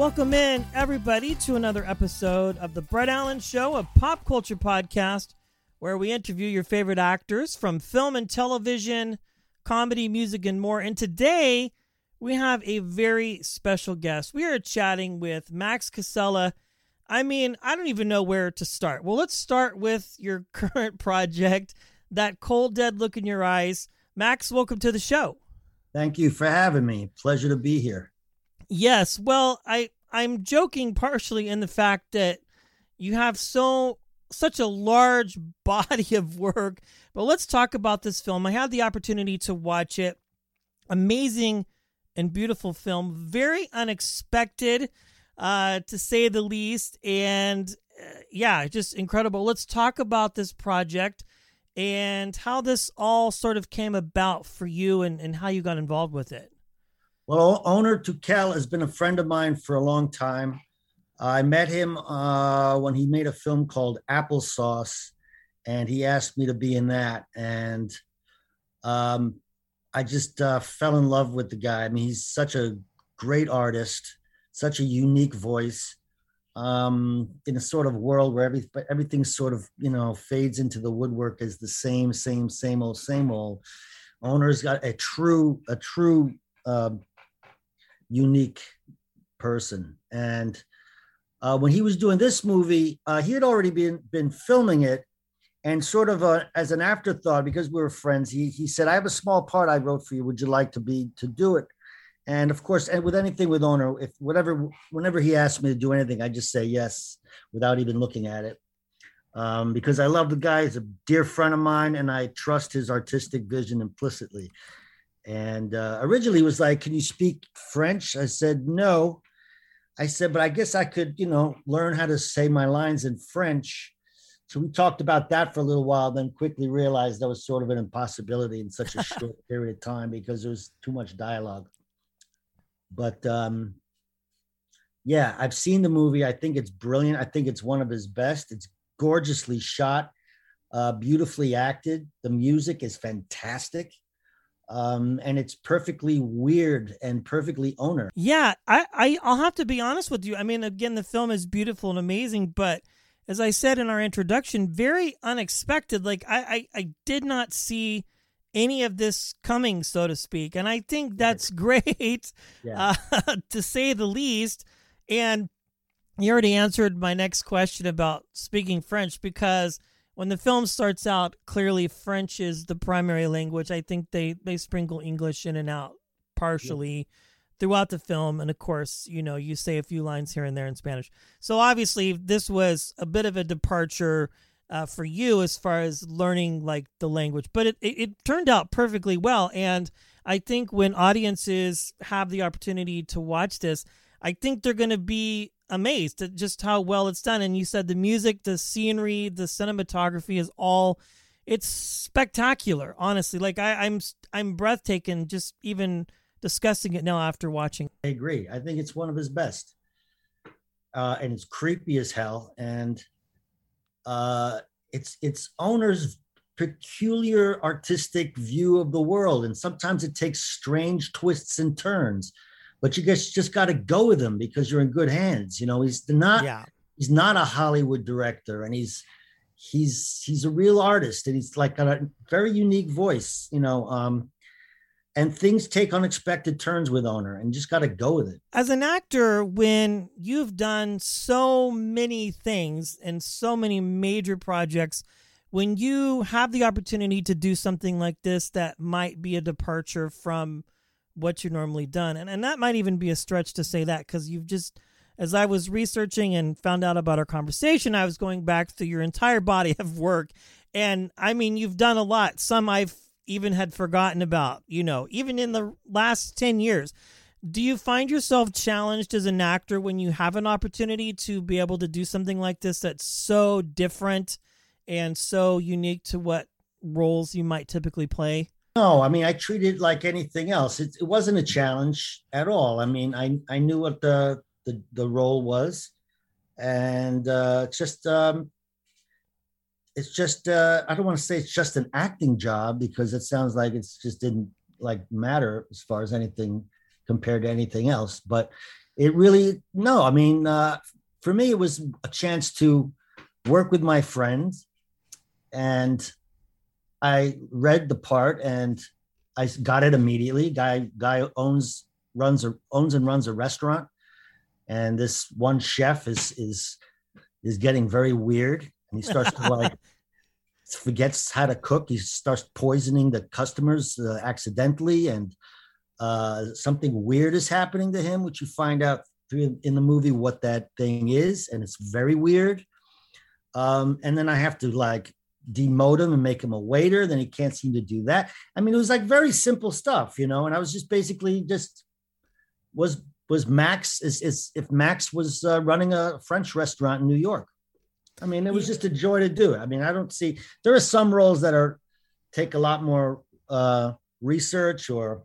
Welcome in, everybody, to another episode of The Brett Allan Show, a pop culture podcast where we interview your favorite actors from film and television, comedy, music, and more. And today, we have a very special guest. We are chatting with Max Casella. I mean, I don't even know where to start. Well, let's start with your current project, that cold, dead look in your eyes. Max, welcome to the show. Thank you for having me. Pleasure to be here. Yes. Well, I I'm joking partially in the fact that you have so such a large body of work. But let's talk about this film. I had the opportunity to watch it. Amazing and beautiful film. Very unexpected, uh, to say the least. And uh, yeah, just incredible. Let's talk about this project and how this all sort of came about for you and, and how you got involved with it. Well, Onur Tukel has been a friend of mine for a long time. I met him uh, when he made a film called Applesauce, and he asked me to be in that. And um, I just uh, fell in love with the guy. I mean, he's such a great artist, such a unique voice. Um, in a sort of world where every, everything sort of you know fades into the woodwork as the same, same, same old, same old. Onur's got a true, a true uh, unique person. And uh, when he was doing this movie, uh, he had already been been filming it, and sort of uh, as an afterthought, because we were friends, he he said, "I have a small part I wrote for you. Would you like to be to do it?" And of course, and with anything with Onur, if whatever, whenever he asked me to do anything, I just say yes without even looking at it, um, because I love the guy. He's a dear friend of mine, and I trust his artistic vision implicitly. And uh, originally, was like, "Can you speak French?" I said, "No." I said, "But I guess I could, you know, learn how to say my lines in French." So we talked about that for a little while, then quickly realized that was sort of an impossibility in such a short period of time because there was too much dialogue. But um, yeah, I've seen the movie. I think it's brilliant. I think it's one of his best. It's gorgeously shot, uh, beautifully acted. The music is fantastic. Um, and it's perfectly weird and perfectly Onur. Yeah, I, I I'll have to be honest with you. I mean, again, the film is beautiful and amazing, but as I said in our introduction, very unexpected. Like I, I, I did not see any of this coming, so to speak, and I think that's great, Yeah. uh, to say the least. And you already answered my next question about speaking French because when the film starts out, clearly French is the primary language. I think they they sprinkle English in and out partially throughout the film, and of course, you know, you say a few lines here and there in Spanish. So obviously, this was a bit of a departure. Uh, for you as far as learning like the language but it, it, it turned out perfectly well and i think when audiences have the opportunity to watch this i think they're going to be amazed at just how well it's done and you said the music the scenery the cinematography is all it's spectacular honestly like I, i'm i'm breathtaking just even discussing it now after watching I agree. I think it's one of his best. Uh, and it's creepy as hell. And uh, it's it's Onur's peculiar artistic view of the world. And sometimes it takes strange twists and turns. But you guys just got to go with him because you're in good hands. You know, he's not yeah he's not a Hollywood director, and he's he's he's a real artist, and he's like got a very unique voice. You know, um, and things take unexpected turns with Onur, and you just got to go with it. as an actor when you've done so many things and so many major projects when you have the opportunity to do something like this that might be a departure from what you've normally done and, and that might even be a stretch to say that because you've just as I was researching and found out about our conversation, I was going back through your entire body of work. And I mean, you've done a lot. Some I've even had forgotten about, you know, even in the last 10 years. Do you find yourself challenged as an actor when you have an opportunity to be able to do something like this that's so different and so unique to what roles you might typically play? No, I mean I treat it like anything else. It, it wasn't a challenge at all. I mean, I I knew what the the, the role was, and uh, just um, it's just uh, I don't want to say it's just an acting job because it sounds like it's just didn't like matter as far as anything compared to anything else. But it really no. I mean, uh, for me, it was a chance to work with my friends, and I read the part and I got it immediately. Guy guy owns runs a, owns and runs a restaurant, and this one chef is is is getting very weird, and he starts to like forgets how to cook. He starts poisoning the customers uh, accidentally, and uh, something weird is happening to him, which you find out through in the movie what that thing is, and it's very weird. Um, and then I have to like demote him and make him a waiter. Then he can't seem to do that. I mean, it was like very simple stuff, you know. And I was just basically just was was Max is, is if Max was uh, running a French restaurant in New York. I mean, it was just a joy to do it. I mean, I don't see there are some roles that are take a lot more uh, research or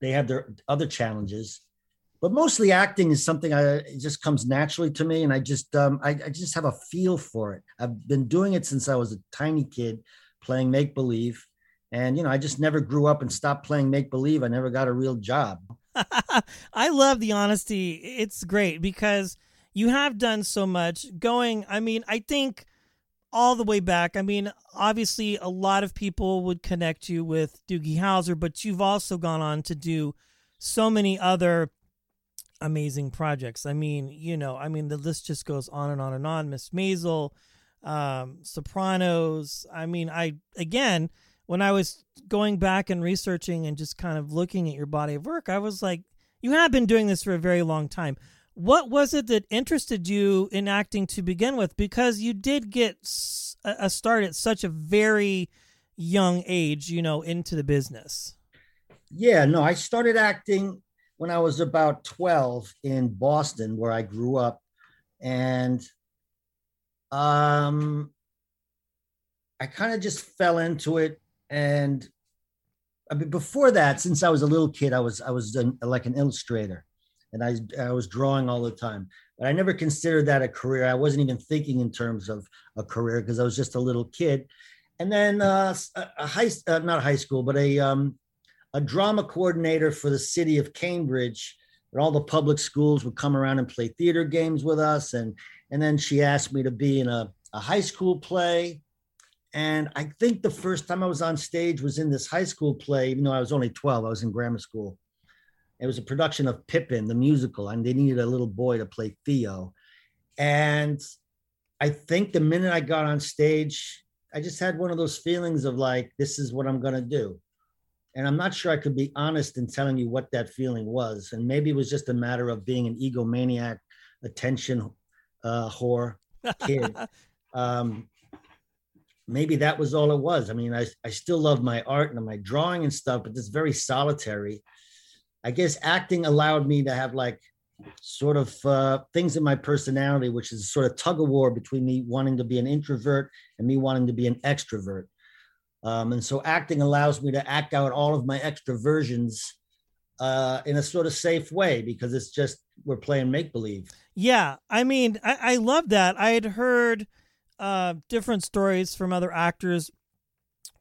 they have their other challenges but mostly acting is something I just comes naturally to me, and I just um, I, I just have a feel for it. I've been doing it since I was a tiny kid, playing make believe, and you know I just never grew up and stopped playing make believe. I never got a real job. I love the honesty. It's great because you have done so much. Going, I mean, I think all the way back. I mean, obviously, a lot of people would connect you with Doogie Howser, but you've also gone on to do so many other amazing projects. I mean, you know, I mean, the list just goes on and on and on. Miss Maisel, um, Sopranos. I mean, I, again, when I was going back and researching and just kind of looking at your body of work, I was like, you have been doing this for a very long time. What was it that interested you in acting to begin with? Because you did get a start at such a very young age, you know, into the business. Yeah, no, I started acting when I was about 12 in Boston, where I grew up. And um, I kind of just fell into it. And I mean, before that, since I was a little kid, I was I was an, like an illustrator, and I I was drawing all the time. But I never considered that a career. I wasn't even thinking in terms of a career because I was just a little kid. And then uh, a, high, uh, not high school, but a um, a drama coordinator for the city of Cambridge. And all the public schools would come around and play theater games with us. And, and then she asked me to be in a, a high school play. And I think the first time I was on stage was in this high school play, even though I was only 12, I was in grammar school. It was a production of Pippin, the musical, and they needed a little boy to play Theo. And I think the minute I got on stage, I just had one of those feelings of like, this is what I'm going to do. And I'm not sure I could be honest in telling you what that feeling was. And maybe it was just a matter of being an egomaniac, attention uh, whore kid. um, maybe that was all it was. I mean, I, I still love my art and my drawing and stuff, but it's very solitary. I guess acting allowed me to have like sort of uh, things in my personality, which is sort of tug of war between me wanting to be an introvert and me wanting to be an extrovert. Um, and so acting allows me to act out all of my extroversions uh, in a sort of safe way because it's just we're playing make believe. Yeah, I mean, I, I love that. I had heard uh, different stories from other actors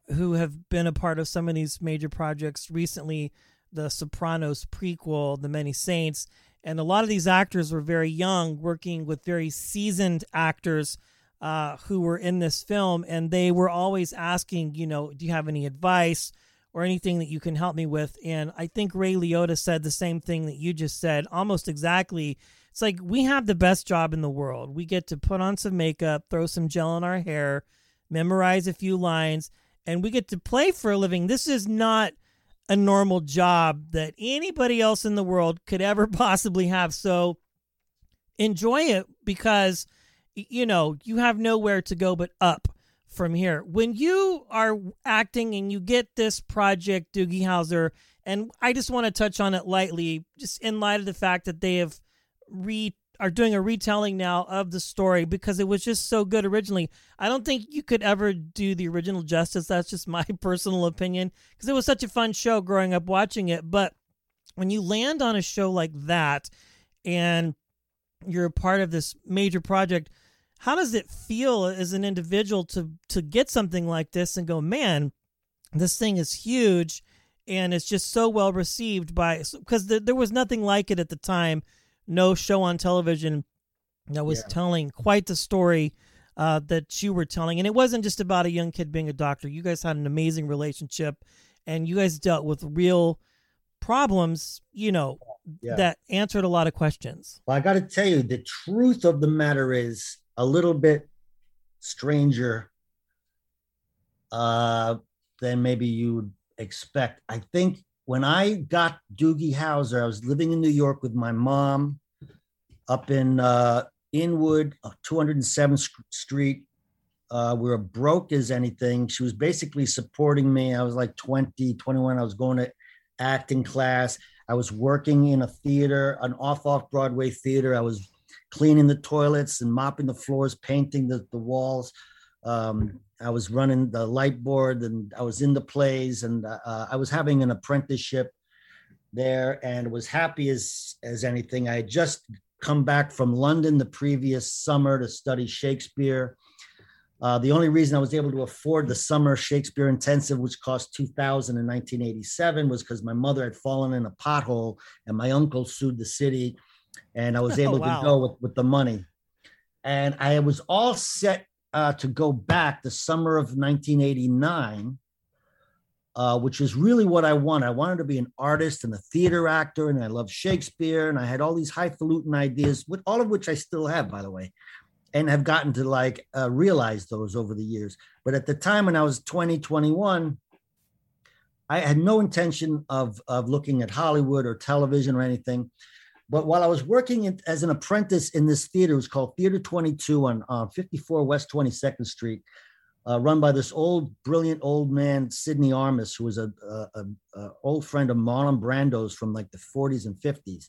who have been a part of some of these major projects recently. The Sopranos prequel, The Many Saints, and a lot of these actors were very young, working with very seasoned actors uh, who were in this film, and they were always asking, you know, do you have any advice or anything that you can help me with? And I think Ray Liotta said the same thing that you just said, almost exactly. It's like we have the best job in the world. We get to put on some makeup, throw some gel in our hair, memorize a few lines, and we get to play for a living. This is not a normal job that anybody else in the world could ever possibly have. So enjoy it because you know you have nowhere to go but up from here. When you are acting and you get this project, Doogie Howser, and I just want to touch on it lightly, just in light of the fact that they have re are doing a retelling now of the story because it was just so good originally. I don't think you could ever do the original justice. That's just my personal opinion because it was such a fun show growing up watching it. But when you land on a show like that and you're a part of this major project, how does it feel as an individual to to get something like this and go, man, this thing is huge and it's just so well received by because there, there was nothing like it at the time no show on television that was yeah. telling quite the story uh, that you were telling. And it wasn't just about a young kid being a doctor. You guys had an amazing relationship and you guys dealt with real problems, you know, yeah. that answered a lot of questions. Well, I got to tell you, the truth of the matter is a little bit stranger uh, than maybe you would expect. I think when I got Doogie Howser, I was living in New York with my mom up in uh, Inwood, 207th uh, Street. Uh, we were broke as anything. She was basically supporting me. I was like 20, 21. I was going to acting class. I was working in a theater, an off off Broadway theater. I was cleaning the toilets and mopping the floors, painting the, the walls. Um, I was running the light board and I was in the plays and uh, I was having an apprenticeship there and was happy as as anything. I had just come back from London the previous summer to study Shakespeare. Uh, the only reason I was able to afford the summer Shakespeare intensive, which cost 2000 in 1987, was because my mother had fallen in a pothole and my uncle sued the city and I was able oh, wow. to go with, with the money. And I was all set uh, to go back the summer of 1989, uh, which is really what I wanted. I wanted to be an artist and a theater actor, and I love Shakespeare, and I had all these highfalutin ideas, with all of which I still have, by the way, and have gotten to like uh, realize those over the years. But at the time when I was 20, 21, I had no intention of of looking at Hollywood or television or anything. But while I was working in, as an apprentice in this theater, it was called Theater 22 on uh, 54 West 22nd Street, uh, run by this old, brilliant old man, Sidney Armus, who was a, a, a, old friend of Marlon Brando's from like the 40s and 50s.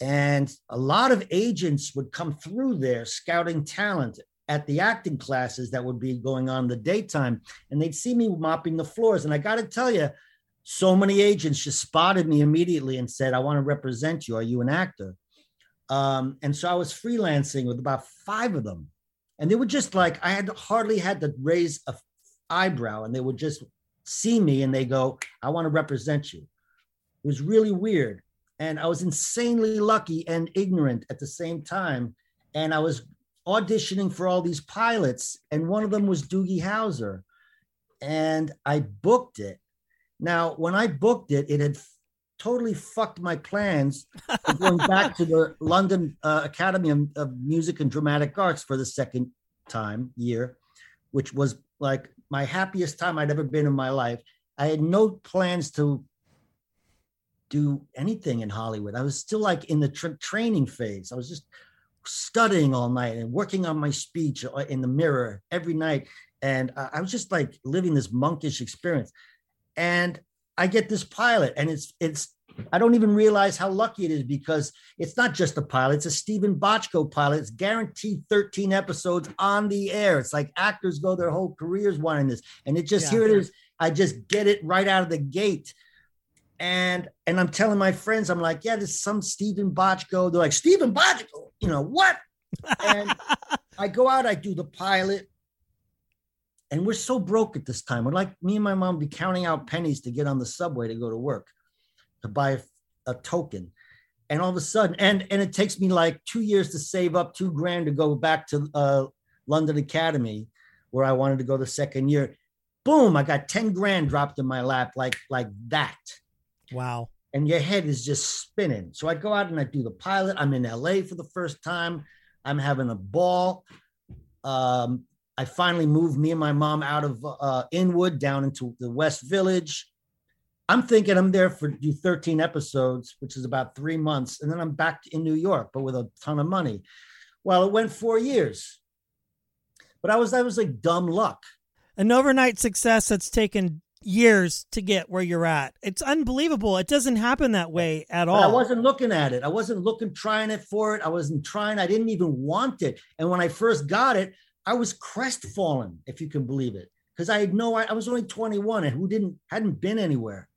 And a lot of agents would come through there scouting talent at the acting classes that would be going on in the daytime. And they'd see me mopping the floors. And I got to tell you, so many agents just spotted me immediately and said, I want to represent you. Are you an actor? Um, and so I was freelancing with about five of them. And they were just like, I had hardly had to raise a eyebrow and they would just see me and they go, I want to represent you. It was really weird. And I was insanely lucky and ignorant at the same time. And I was auditioning for all these pilots, and one of them was Doogie Howser. And I booked it now, when I booked it, it had totally fucked my plans of going back to the London uh, Academy of, of, Music and Dramatic Arts for the second time year, which was like my happiest time I'd ever been in my life. I had no plans to do anything in Hollywood. I was still like in the tra- training phase. I was just studying all night and working on my speech uh, in the mirror every night. And I was just like living this monkish experience and I get this pilot, and it's it's I don't even realize how lucky it is because it's not just a pilot; it's a Steven Bochco pilot. It's guaranteed 13 episodes on the air. It's like actors go their whole careers wanting this, and it just yeah. here it is. I just get it right out of the gate. And and I'm telling my friends, I'm like, yeah, there's some Steven Bochco. They're like, Steven Bochco, you know what? And I go out, I do the pilot, and we're so broke at this time. We're like me and my mom be counting out pennies to get on the subway to go to work, to buy a, a token. And all of a sudden, and and it takes me like two years to save up two grand to go back to uh, London Academy, where I wanted to go the second year. Boom! I got ten grand dropped in my lap like like that. Wow! And your head is just spinning. So I go out and I do the pilot. I'm in LA for the first time. I'm having a ball. Um, I finally moved me and my mom out of uh, Inwood down into the West Village. I'm thinking I'm there for do 13 episodes, which is about three months, and then I'm back in New York, but with a ton of money. Well, it went four years, but I was that was like dumb luck. An overnight success that's taken years to get where you're at. It's unbelievable. It doesn't happen that way at But all. I wasn't looking at it. I wasn't looking, trying it for it. I wasn't trying. I didn't even want it. And when I first got it, I was crestfallen, if you can believe it, because I had no. I was only 21 and who didn't hadn't been anywhere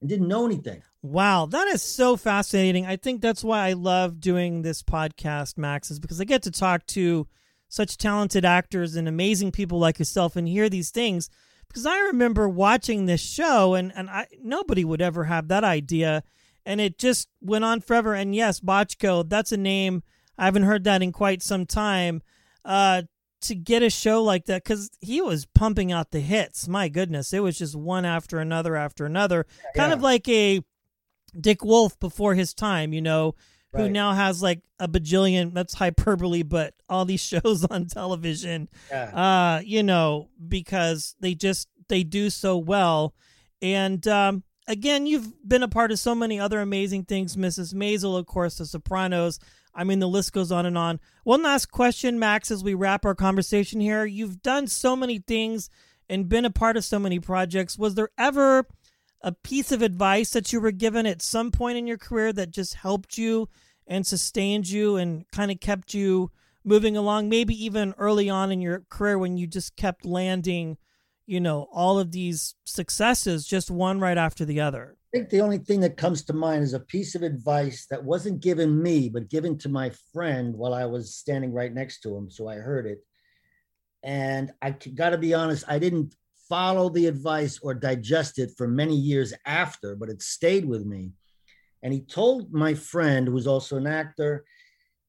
and didn't know anything. Wow, that is so fascinating. I think that's why I love doing this podcast, Max, is because I get to talk to such talented actors and amazing people like yourself and hear these things. Because I remember watching this show and, and I nobody would ever have that idea. And it just went on forever. And yes, Bochco, that's a name. I haven't heard that in quite some time. Uh, to get a show like that, because he was pumping out the hits. My goodness, it was just one after another after another. Kind of like a Dick Wolf before his time, you know, who now has like a bajillion, that's hyperbole, but all these shows on television, Yeah. uh, you know, because they just, they do so well. And, um, again, you've been a part of so many other amazing things, Mrs. Maisel, of course, The Sopranos. I mean, the list goes on and on. One last question, Max, as we wrap our conversation here. You've done so many things and been a part of so many projects. Was there ever a piece of advice that you were given at some point in your career that just helped you and sustained you and kind of kept you moving along? Maybe even early on in your career when you just kept landing, you know, all of these successes, just one right after the other. I think the only thing that comes to mind is a piece of advice that wasn't given me, but given to my friend while I was standing right next to him. So I heard it. And I got to be honest, I didn't follow the advice or digest it for many years after, but it stayed with me. And he told my friend, who was also an actor,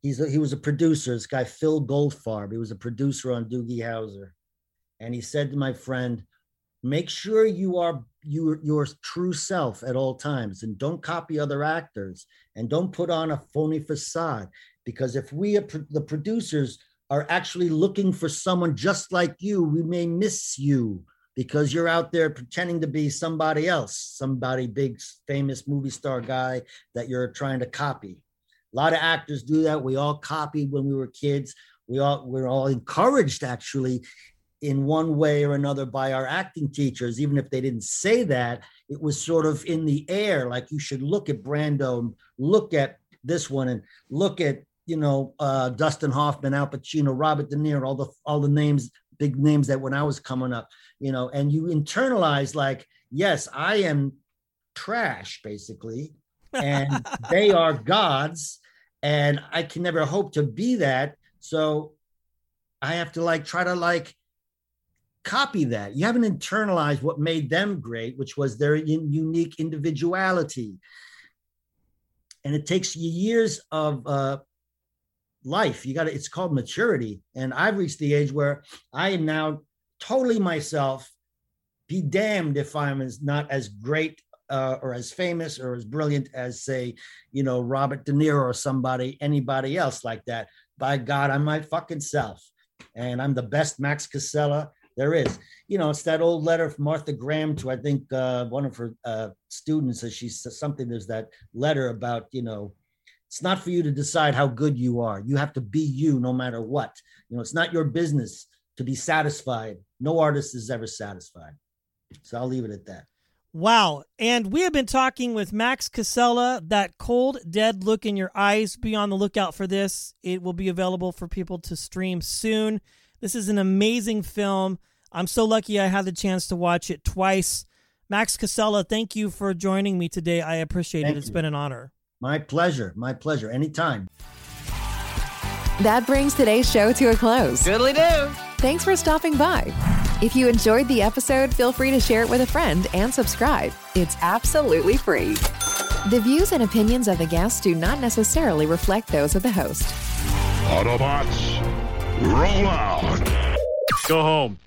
he's a, he was a producer, this guy, Phil Goldfarb. He was a producer on Doogie Howser. And he said to my friend, make sure you are you, your true self at all times and don't copy other actors and don't put on a phony facade because if we uh, the producers are actually looking for someone just like you we may miss you because you're out there pretending to be somebody else somebody big famous movie star guy that you're trying to copy. A lot of actors do that. We all copied when we were kids. We all we're all encouraged actually in one way or another by our acting teachers, even if they didn't say that, it was sort of in the air. Like you should look at Brando, and look at this one, and look at you know uh, Dustin Hoffman, Al Pacino, Robert De Niro, all the all the names, big names that when I was coming up, you know, and you internalize like, yes, I am trash basically, and they are gods, and I can never hope to be that. So I have to like try to like copy that. You haven't internalized what made them great, which was their unique individuality. And it takes you years of uh, life. You got it's called maturity. And I've reached the age where I am now totally myself. Be damned if I'm as not as great uh, or as famous or as brilliant as, say, you know, Robert De Niro or somebody, anybody else like that. By God, I'm my fucking self. And I'm the best Max Casella there is. You know, it's that old letter from Martha Graham to I think uh, one of her uh, students, as she says something. There's that letter about you know, it's not for you to decide how good you are. You have to be you no matter what. You know, it's not your business to be satisfied. No artist is ever satisfied. So I'll leave it at that. Wow. And we have been talking with Max Casella, that cold, dead look in your eyes. Be on the lookout for this. It will be available for people to stream soon. This is an amazing film. I'm so lucky I had the chance to watch it twice. Max Casella, thank you for joining me today. I appreciate Thank it. It's you. been an honor. My pleasure. My pleasure. Anytime. That brings today's show to a close. Goodly do. Thanks for stopping by. If you enjoyed the episode, feel free to share it with a friend and subscribe. It's absolutely free. The views and opinions of the guests do not necessarily reflect those of the host. Autobots, roll out. Go home.